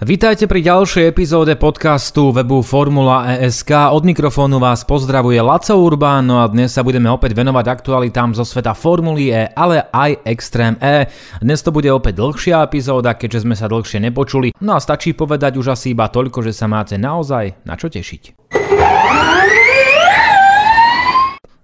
Vítajte pri ďalšej epizóde podcastu webu Formula ESK. Od mikrofónu vás pozdravuje Laco Urbán, no a dnes sa budeme opäť venovať aktualitám zo sveta Formuly E, ale aj Extreme E. Dnes to bude opäť dlhšia epizóda, keďže sme sa dlhšie nepočuli, no a stačí povedať už asi iba toľko, že sa máte naozaj na čo tešiť.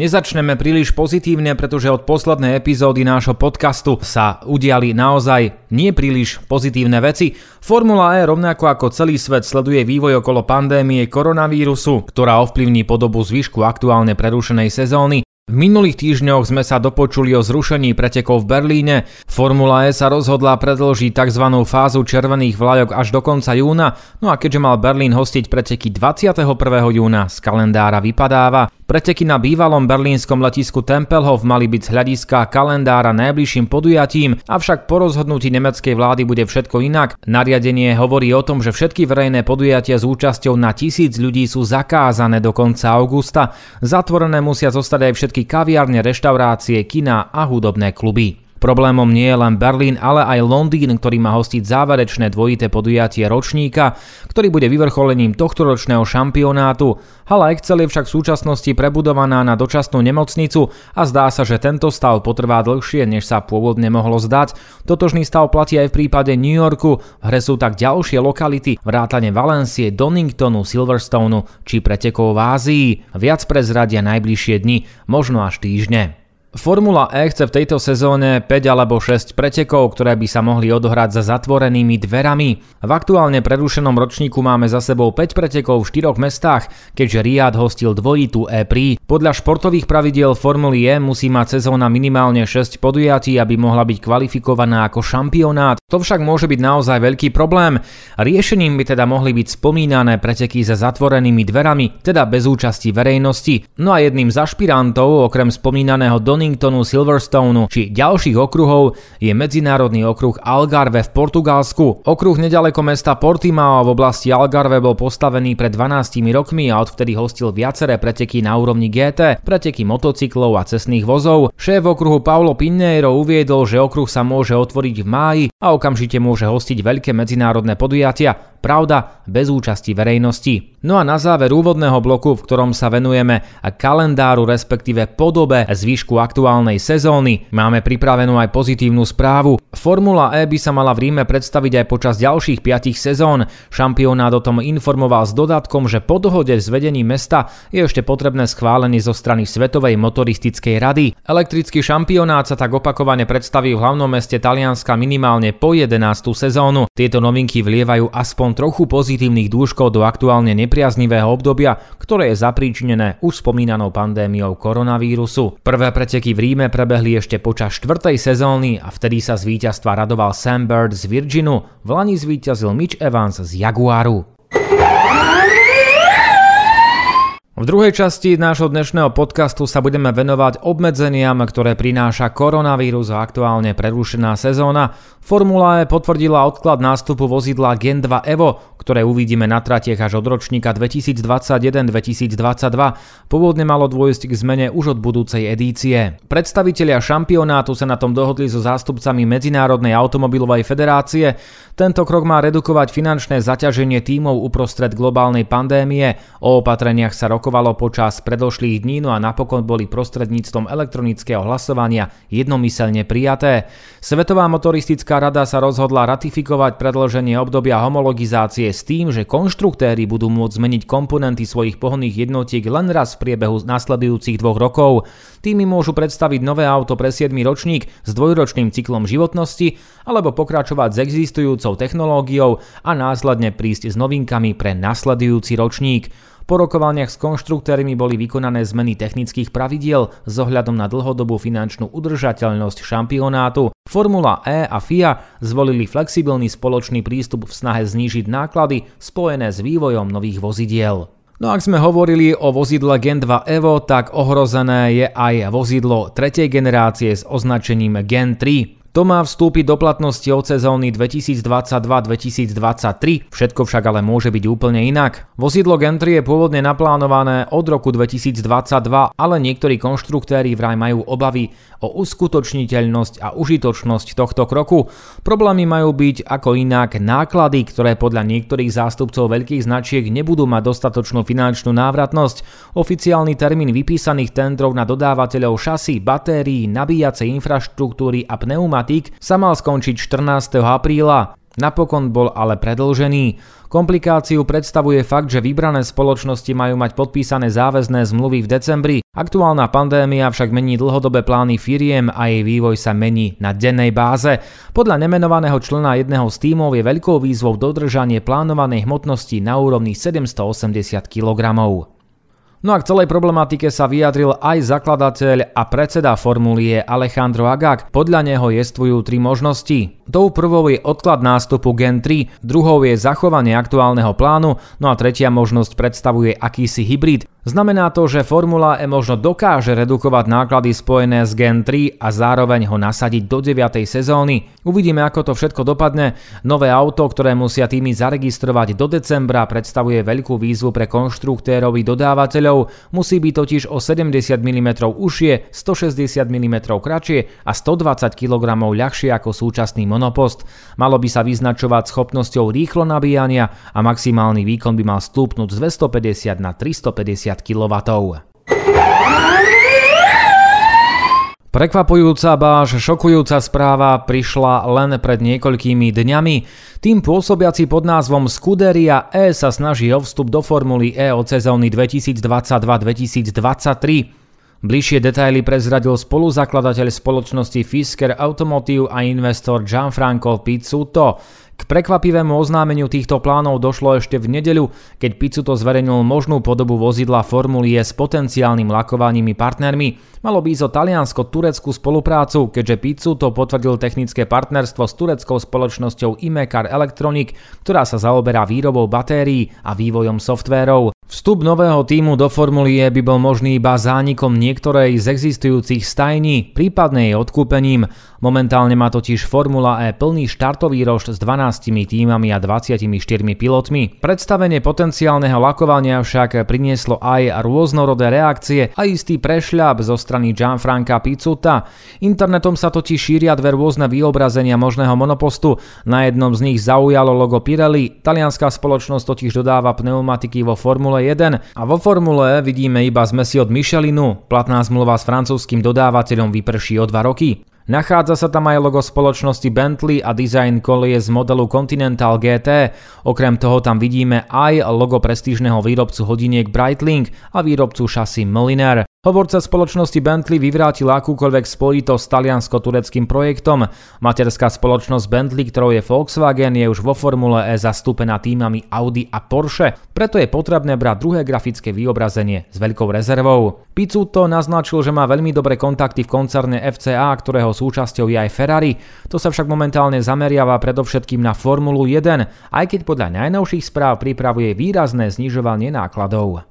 Nezačneme príliš pozitívne, pretože od poslednej epizódy nášho podcastu sa udiali naozaj nie príliš pozitívne veci. Formula E rovnako ako celý svet sleduje vývoj okolo pandémie koronavírusu, ktorá ovplyvní podobu zvyšku aktuálne prerušenej sezóny. V minulých týždňoch sme sa dopočuli o zrušení pretekov v Berlíne. Formula E sa rozhodla predlžiť tzv. fázu červených vlajok až do konca júna, no a keďže mal Berlín hostiť preteky 21. júna, z kalendára vypadáva. Preteky na bývalom berlínskom letisku Tempelhof mali byť z hľadiska kalendára najbližším podujatím, avšak po rozhodnutí nemeckej vlády bude všetko inak. Nariadenie hovorí o tom, že všetky verejné podujatia s účasťou na tisíc ľudí sú zakázané do konca augusta. Zatvorené musia zostať aj všetky kaviarne, reštaurácie, kina a hudobné kluby. Problémom nie je len Berlín, ale aj Londýn, ktorý má hostiť záverečné dvojité podujatie ročníka, ktorý bude vyvrcholením tohto ročného šampionátu. Hala Excel je však v súčasnosti prebudovaná na dočasnú nemocnicu a zdá sa, že tento stav potrvá dlhšie, než sa pôvodne mohlo zdať. Totožný stav platí aj v prípade New Yorku. V hre sú tak ďalšie lokality, vrátane Valencie, Doningtonu, Silverstoneu či pretekov v Ázii. Viac prezradia najbližšie dni, možno až týždne. Formula E chce v tejto sezóne 5 alebo 6 pretekov, ktoré by sa mohli odohrať za zatvorenými dverami. V aktuálne prerušenom ročníku máme za sebou 5 pretekov v 4 mestách, keďže Riad hostil dvojitú E-Prix. Podľa športových pravidiel Formuly E musí mať sezóna minimálne 6 podujatí, aby mohla byť kvalifikovaná ako šampionát. To však môže byť naozaj veľký problém. Riešením by teda mohli byť spomínané preteky za zatvorenými dverami, teda bez účasti verejnosti. No a jedným z ašpirantov, okrem spomínaného Don Doningtonu, Silverstoneu či ďalších okruhov je medzinárodný okruh Algarve v Portugalsku. Okruh nedaleko mesta Portimao v oblasti Algarve bol postavený pred 12 rokmi a odvtedy hostil viaceré preteky na úrovni GT, preteky motocyklov a cestných vozov. Šéf okruhu Paulo Pinheiro uviedol, že okruh sa môže otvoriť v máji a okamžite môže hostiť veľké medzinárodné podujatia, Pravda, bez účasti verejnosti. No a na záver úvodného bloku, v ktorom sa venujeme kalendáru respektíve podobe zvyšku aktuálnej sezóny, máme pripravenú aj pozitívnu správu. Formula E by sa mala v Ríme predstaviť aj počas ďalších 5 sezón. Šampionát o tom informoval s dodatkom, že po dohode s vedením mesta je ešte potrebné schválenie zo strany Svetovej motoristickej rady. Elektrický šampionát sa tak opakovane predstaví v hlavnom meste Talianska minimálne po 11. sezónu. Tieto novinky vlievajú aspoň aspoň trochu pozitívnych dôškov do aktuálne nepriaznivého obdobia, ktoré je zapríčinené už spomínanou pandémiou koronavírusu. Prvé preteky v Ríme prebehli ešte počas štvrtej sezóny a vtedy sa z víťazstva radoval Sam Bird z Virginu, v Lani zvíťazil Mitch Evans z Jaguaru. V druhej časti nášho dnešného podcastu sa budeme venovať obmedzeniam, ktoré prináša koronavírus a aktuálne prerušená sezóna. Formula E potvrdila odklad nástupu vozidla Gen 2 Evo, ktoré uvidíme na tratiech až od ročníka 2021-2022. Pôvodne malo dôjsť k zmene už od budúcej edície. Predstavitelia šampionátu sa na tom dohodli so zástupcami Medzinárodnej automobilovej federácie. Tento krok má redukovať finančné zaťaženie tímov uprostred globálnej pandémie. O opatreniach sa roko rokovalo počas predošlých dní, no a napokon boli prostredníctvom elektronického hlasovania jednomyselne prijaté. Svetová motoristická rada sa rozhodla ratifikovať predloženie obdobia homologizácie s tým, že konštruktéry budú môcť zmeniť komponenty svojich pohonných jednotiek len raz v priebehu nasledujúcich dvoch rokov. Tými môžu predstaviť nové auto pre 7 ročník s dvojročným cyklom životnosti alebo pokračovať s existujúcou technológiou a následne prísť s novinkami pre nasledujúci ročník. Po rokovaniach s konštruktérmi boli vykonané zmeny technických pravidiel s ohľadom na dlhodobú finančnú udržateľnosť šampionátu. Formula E a FIA zvolili flexibilný spoločný prístup v snahe znížiť náklady spojené s vývojom nových vozidiel. No ak sme hovorili o vozidle Gen 2 Evo, tak ohrozené je aj vozidlo tretej generácie s označením Gen 3. To má vstúpiť do platnosti od sezóny 2022-2023, všetko však ale môže byť úplne inak. Vozidlo Gentry je pôvodne naplánované od roku 2022, ale niektorí konštruktéri vraj majú obavy o uskutočniteľnosť a užitočnosť tohto kroku. Problémy majú byť ako inak náklady, ktoré podľa niektorých zástupcov veľkých značiek nebudú mať dostatočnú finančnú návratnosť. Oficiálny termín vypísaných tendrov na dodávateľov šasy, batérií, nabíjacej infraštruktúry a pneumatik pneumatík sa mal skončiť 14. apríla. Napokon bol ale predlžený. Komplikáciu predstavuje fakt, že vybrané spoločnosti majú mať podpísané záväzné zmluvy v decembri. Aktuálna pandémia však mení dlhodobé plány firiem a jej vývoj sa mení na dennej báze. Podľa nemenovaného člena jedného z tímov je veľkou výzvou dodržanie plánovanej hmotnosti na úrovni 780 kg. No a k celej problematike sa vyjadril aj zakladateľ a predseda formulie Alejandro Agag. Podľa neho jestvujú tri možnosti. Tou prvou je odklad nástupu Gen 3, druhou je zachovanie aktuálneho plánu, no a tretia možnosť predstavuje akýsi hybrid. Znamená to, že Formula E možno dokáže redukovať náklady spojené s Gen 3 a zároveň ho nasadiť do 9. sezóny. Uvidíme, ako to všetko dopadne. Nové auto, ktoré musia týmy zaregistrovať do decembra, predstavuje veľkú výzvu pre konštruktérov i dodávateľov. Musí byť totiž o 70 mm užšie, 160 mm kratšie a 120 kg ľahšie ako súčasný monopost. Malo by sa vyznačovať schopnosťou rýchlo nabíjania a maximálny výkon by mal stúpnuť z 250 na 350 kW. Prekvapujúca, báž šokujúca správa prišla len pred niekoľkými dňami. Tým pôsobiaci pod názvom Scuderia E sa snaží o vstup do Formuly E od sezóny 2022-2023. Bližšie detaily prezradil spoluzakladateľ spoločnosti Fisker Automotive a investor Gianfranco Pizzuto. K prekvapivému oznámeniu týchto plánov došlo ešte v nedeľu, keď Pizzuto zverejnil možnú podobu vozidla Formulie s potenciálnym lakovanými partnermi. Malo by ísť o taliansko-tureckú spoluprácu, keďže Pizzuto potvrdil technické partnerstvo s tureckou spoločnosťou Imecar Electronic, ktorá sa zaoberá výrobou batérií a vývojom softvérov. Vstup nového týmu do Formulie by bol možný iba zánikom niektorej z existujúcich stajní, prípadne jej odkúpením. Momentálne má totiž Formula E plný štartový rošt s 12 týmami a 24 pilotmi. Predstavenie potenciálneho lakovania však prinieslo aj rôznorodé reakcie a istý prešľap zo strany Gianfranca Pizzuta. Internetom sa totiž šíria dve rôzne vyobrazenia možného monopostu. Na jednom z nich zaujalo logo Pirelli, talianská spoločnosť totiž dodáva pneumatiky vo Formule 1 a vo Formule vidíme iba zmesi od Michelinu. Platná zmluva s francúzským dodávateľom vyprší o 2 roky. Nachádza sa tam aj logo spoločnosti Bentley a design kolie z modelu Continental GT. Okrem toho tam vidíme aj logo prestížneho výrobcu hodiniek Breitling a výrobcu šasy Mulliner. Hovorca spoločnosti Bentley vyvrátil akúkoľvek spojitosť s taliansko-tureckým projektom. Materská spoločnosť Bentley, ktorou je Volkswagen, je už vo Formule E zastúpená týmami Audi a Porsche, preto je potrebné brať druhé grafické vyobrazenie s veľkou rezervou. Pizzuto naznačil, že má veľmi dobré kontakty v koncerne FCA, ktorého súčasťou je aj Ferrari. To sa však momentálne zameriava predovšetkým na Formulu 1, aj keď podľa najnovších správ pripravuje výrazné znižovanie nákladov.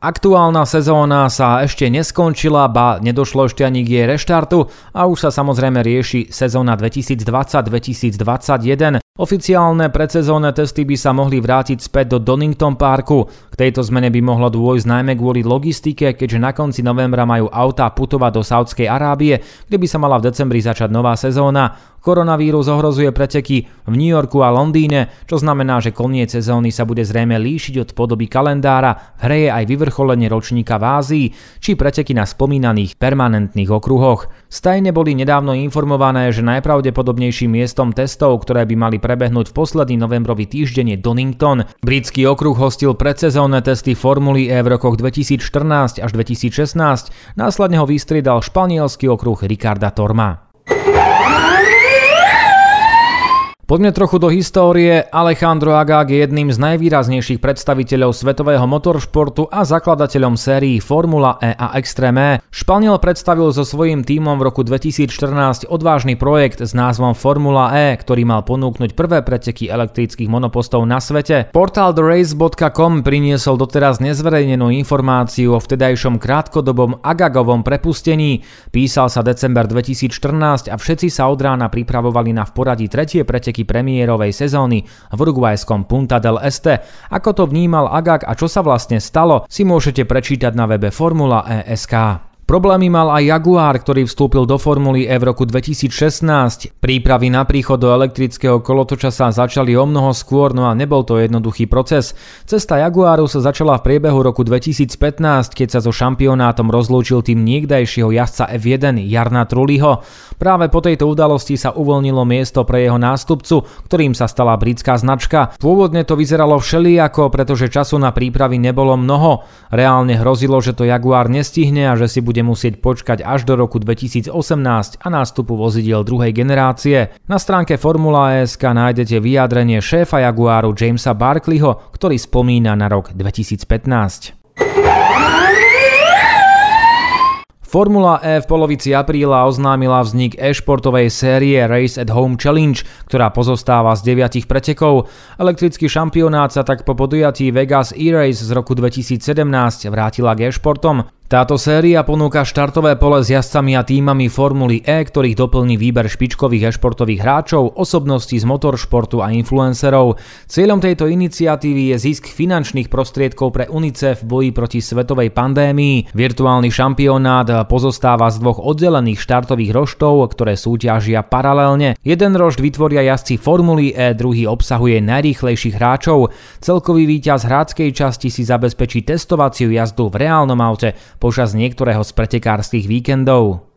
Aktuálna sezóna sa ešte neskončila, ba nedošlo ešte ani k jej reštartu a už sa samozrejme rieši sezóna 2020-2021. Oficiálne predsezónne testy by sa mohli vrátiť späť do Donington Parku. K tejto zmene by mohlo dôjsť najmä kvôli logistike, keďže na konci novembra majú autá putovať do Saudskej Arábie, kde by sa mala v decembri začať nová sezóna. Koronavírus ohrozuje preteky v New Yorku a Londýne, čo znamená, že koniec sezóny sa bude zrejme líšiť od podoby kalendára, v aj vyvrcholenie ročníka v Ázii, či preteky na spomínaných permanentných okruhoch. Stajne boli nedávno informované, že najpravdepodobnejším miestom testov, ktoré by mali prebehnúť v posledný novembrový týždeň je Donington. Britský okruh hostil predsezónne testy Formuly E v rokoch 2014 až 2016, následne ho vystriedal španielský okruh Ricarda Torma. Poďme trochu do histórie. Alejandro Agag je jedným z najvýraznejších predstaviteľov svetového motoršportu a zakladateľom sérií Formula E a Extreme. Španiel predstavil so svojím tímom v roku 2014 odvážny projekt s názvom Formula E, ktorý mal ponúknuť prvé preteky elektrických monopostov na svete. Portál TheRace.com priniesol doteraz nezverejnenú informáciu o vtedajšom krátkodobom Agagovom prepustení. Písal sa december 2014 a všetci sa od rána pripravovali na v poradí tretie preteky preteky premiérovej sezóny v uruguajskom Punta del Este. Ako to vnímal Agag a čo sa vlastne stalo, si môžete prečítať na webe Formula ESK. Problémy mal aj Jaguar, ktorý vstúpil do Formuly E v roku 2016. Prípravy na príchod do elektrického kolotoča sa začali o mnoho skôr, no a nebol to jednoduchý proces. Cesta Jaguaru sa začala v priebehu roku 2015, keď sa so šampionátom rozlúčil tým niekdajšieho jazdca F1 Jarna Truliho. Práve po tejto udalosti sa uvoľnilo miesto pre jeho nástupcu, ktorým sa stala britská značka. Pôvodne to vyzeralo všelijako, pretože času na prípravy nebolo mnoho. Reálne hrozilo, že to Jaguar nestihne a že si bude bude musieť počkať až do roku 2018 a nástupu vozidiel druhej generácie. Na stránke Formula ESK nájdete vyjadrenie šéfa Jaguaru Jamesa Barkleyho, ktorý spomína na rok 2015. Formula E v polovici apríla oznámila vznik e-športovej série Race at Home Challenge, ktorá pozostáva z deviatich pretekov. Elektrický šampionát sa tak po podujatí Vegas E-Race z roku 2017 vrátila k e-športom. Táto séria ponúka štartové pole s jazdcami a týmami Formuly E, ktorých doplní výber špičkových e-športových hráčov, osobností z motoršportu a influencerov. Cieľom tejto iniciatívy je zisk finančných prostriedkov pre UNICEF v boji proti svetovej pandémii. Virtuálny šampionát pozostáva z dvoch oddelených štartových roštov, ktoré súťažia paralelne. Jeden rošt vytvoria jazdci Formuly E, druhý obsahuje najrýchlejších hráčov. Celkový víťaz hráckej časti si zabezpečí testovaciu jazdu v reálnom aute počas niektorého z pretekárskych víkendov.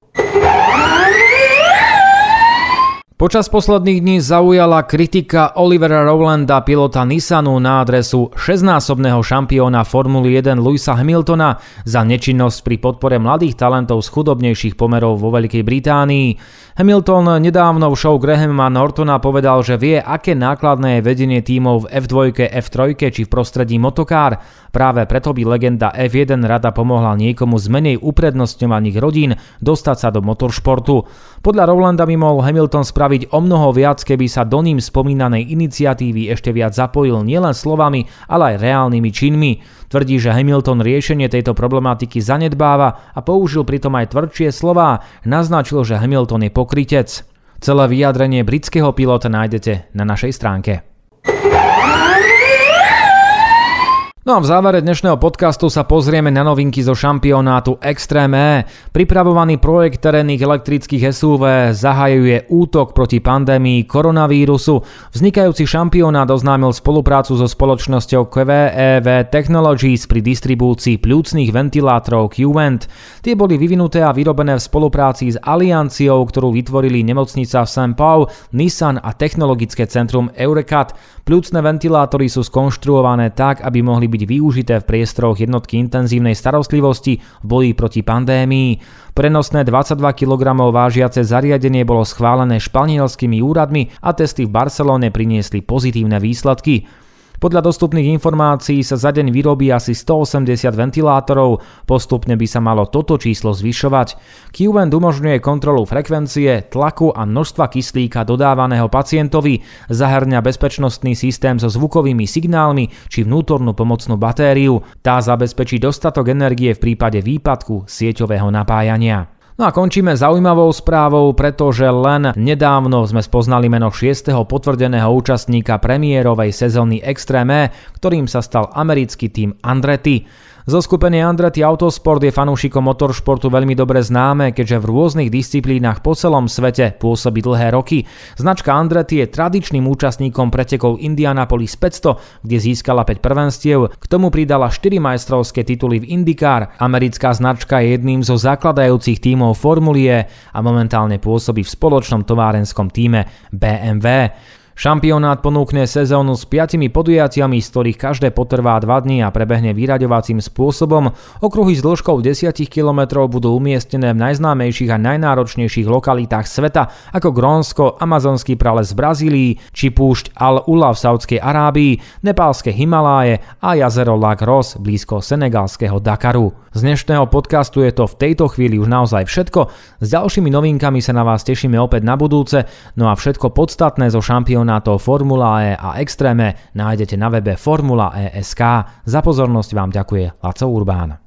Počas posledných dní zaujala kritika Olivera Rowlanda, pilota Nissanu na adresu 6-násobného šampióna Formuly 1 Louisa Hamiltona za nečinnosť pri podpore mladých talentov z chudobnejších pomerov vo Veľkej Británii. Hamilton nedávno v show Grahama Nortona povedal, že vie, aké nákladné je vedenie tímov v F2, F3 či v prostredí motokár. Práve preto by legenda F1 rada pomohla niekomu z menej uprednostňovaných rodín dostať sa do motoršportu. Podľa Rowlanda by mohol Hamilton spraviť o mnoho viac, keby sa do ním spomínanej iniciatívy ešte viac zapojil nielen slovami, ale aj reálnymi činmi. Tvrdí, že Hamilton riešenie tejto problematiky zanedbáva a použil pritom aj tvrdšie slová. Naznačil, že Hamilton je pokrytec. Celé vyjadrenie britského pilota nájdete na našej stránke. No a v závere dnešného podcastu sa pozrieme na novinky zo šampionátu Extreme. Pripravovaný projekt terénnych elektrických SUV zahajuje útok proti pandémii koronavírusu. Vznikajúci šampionát oznámil spoluprácu so spoločnosťou QVEV Technologies pri distribúcii pľúcnych ventilátorov Qvent. Tie boli vyvinuté a vyrobené v spolupráci s alianciou, ktorú vytvorili nemocnica v St. Paul, Nissan a technologické centrum Eurecat. Pľúcne ventilátory sú skonštruované tak, aby mohli byť využité v priestoroch jednotky intenzívnej starostlivosti v boji proti pandémii. Prenosné 22 kg vážiace zariadenie bolo schválené španielskými úradmi a testy v Barcelone priniesli pozitívne výsledky. Podľa dostupných informácií sa za deň vyrobí asi 180 ventilátorov, postupne by sa malo toto číslo zvyšovať. QVent umožňuje kontrolu frekvencie, tlaku a množstva kyslíka dodávaného pacientovi, zahrňa bezpečnostný systém so zvukovými signálmi či vnútornú pomocnú batériu. Tá zabezpečí dostatok energie v prípade výpadku sieťového napájania. No a končíme zaujímavou správou, pretože len nedávno sme spoznali meno 6. potvrdeného účastníka premiérovej sezóny Extreme, ktorým sa stal americký tým Andretti. Zo skupenie Andretti Autosport je fanúšikom motoršportu veľmi dobre známe, keďže v rôznych disciplínach po celom svete pôsobí dlhé roky. Značka Andretti je tradičným účastníkom pretekov Indianapolis 500, kde získala 5 prvenstiev, k tomu pridala 4 majstrovské tituly v IndyCar. Americká značka je jedným zo zakladajúcich tímov Formulie a momentálne pôsobí v spoločnom továrenskom týme BMW. Šampionát ponúkne sezónu s piatimi podujatiami, z ktorých každé potrvá 2 dní a prebehne vyraďovacím spôsobom. Okruhy s dĺžkou 10 km budú umiestnené v najznámejších a najnáročnejších lokalitách sveta ako Grónsko, amazonský prales v Brazílii či púšť Al-Ula v Saudskej Arábii, nepálske Himaláje a jazero Lac Ros blízko senegalského Dakaru. Z dnešného podcastu je to v tejto chvíli už naozaj všetko. S ďalšími novinkami sa na vás tešíme opäť na budúce, no a všetko podstatné zo šampióna šampionátov Formula E a Extréme nájdete na webe Formula ESK. Za pozornosť vám ďakuje Laco Urbán.